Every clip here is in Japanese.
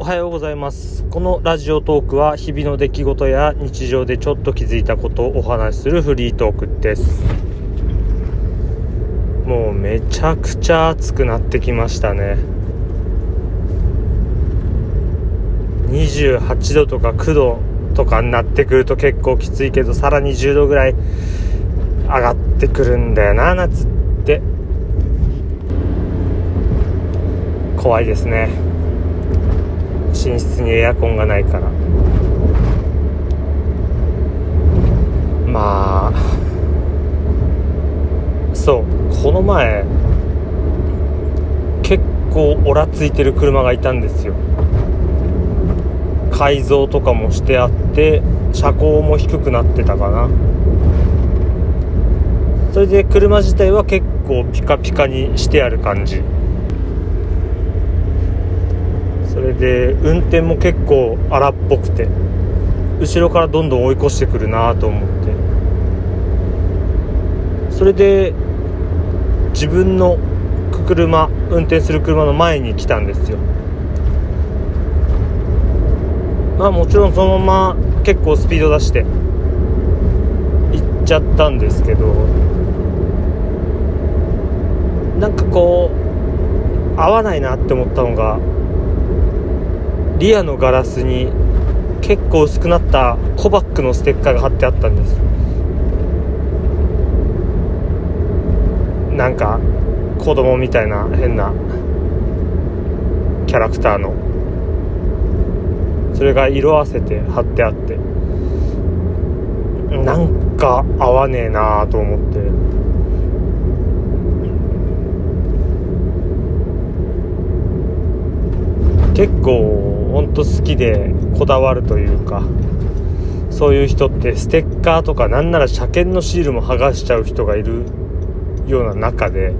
おはようございます。このラジオトークは日々の出来事や日常でちょっと気づいたことをお話しするフリートークです。もうめちゃくちゃ暑くなってきましたね。28度とか9度とかになってくると結構きついけどさらに10度ぐらい上がってくるんだよな夏って。怖いですね。寝室にエアコンがないから。まあそうこの前結構オラついてる車がいたんですよ。改造とかもしてあって車高も低くなってたかな。それで車自体は結構ピカピカにしてある感じそれで運転も結構荒っぽくて後ろからどんどん追い越してくるなと思って。それで自分の車運転する車の前に来たんですよ。まあもちろんそのまま結構スピード出して行っちゃったんですけどなんかこう合わないなって思ったのがリアのガラスに結構薄くなったコバックのステッカーが貼ってあったんです。なんか子供みたいな変なキャラクターの。それが色あせて貼ってあって。なんか合わねえなーと思って。結構ほんと好きでこだわるというかそういう人ってステッカーとかなんなら車検のシールも剥がしちゃう人がいるような中で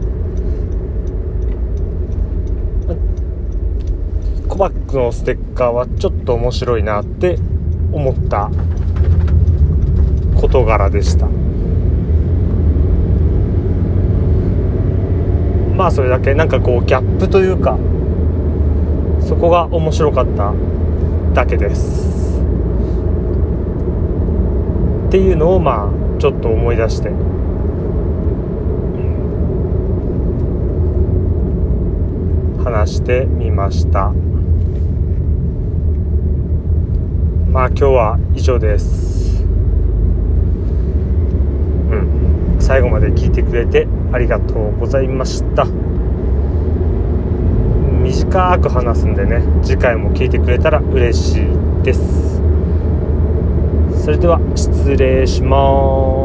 コバックのステッカーはちょっと面白いなって思った事柄でした。まあそれだけなんかこうギャップというかそこが面白かっただけです。っていうのをまあちょっと思い出して。話してみました。まあ今日は以上です。うん。最後まで聞いてくれてありがとうございました。深く話すんでね次回も聞いてくれたら嬉しいです。それでは失礼します。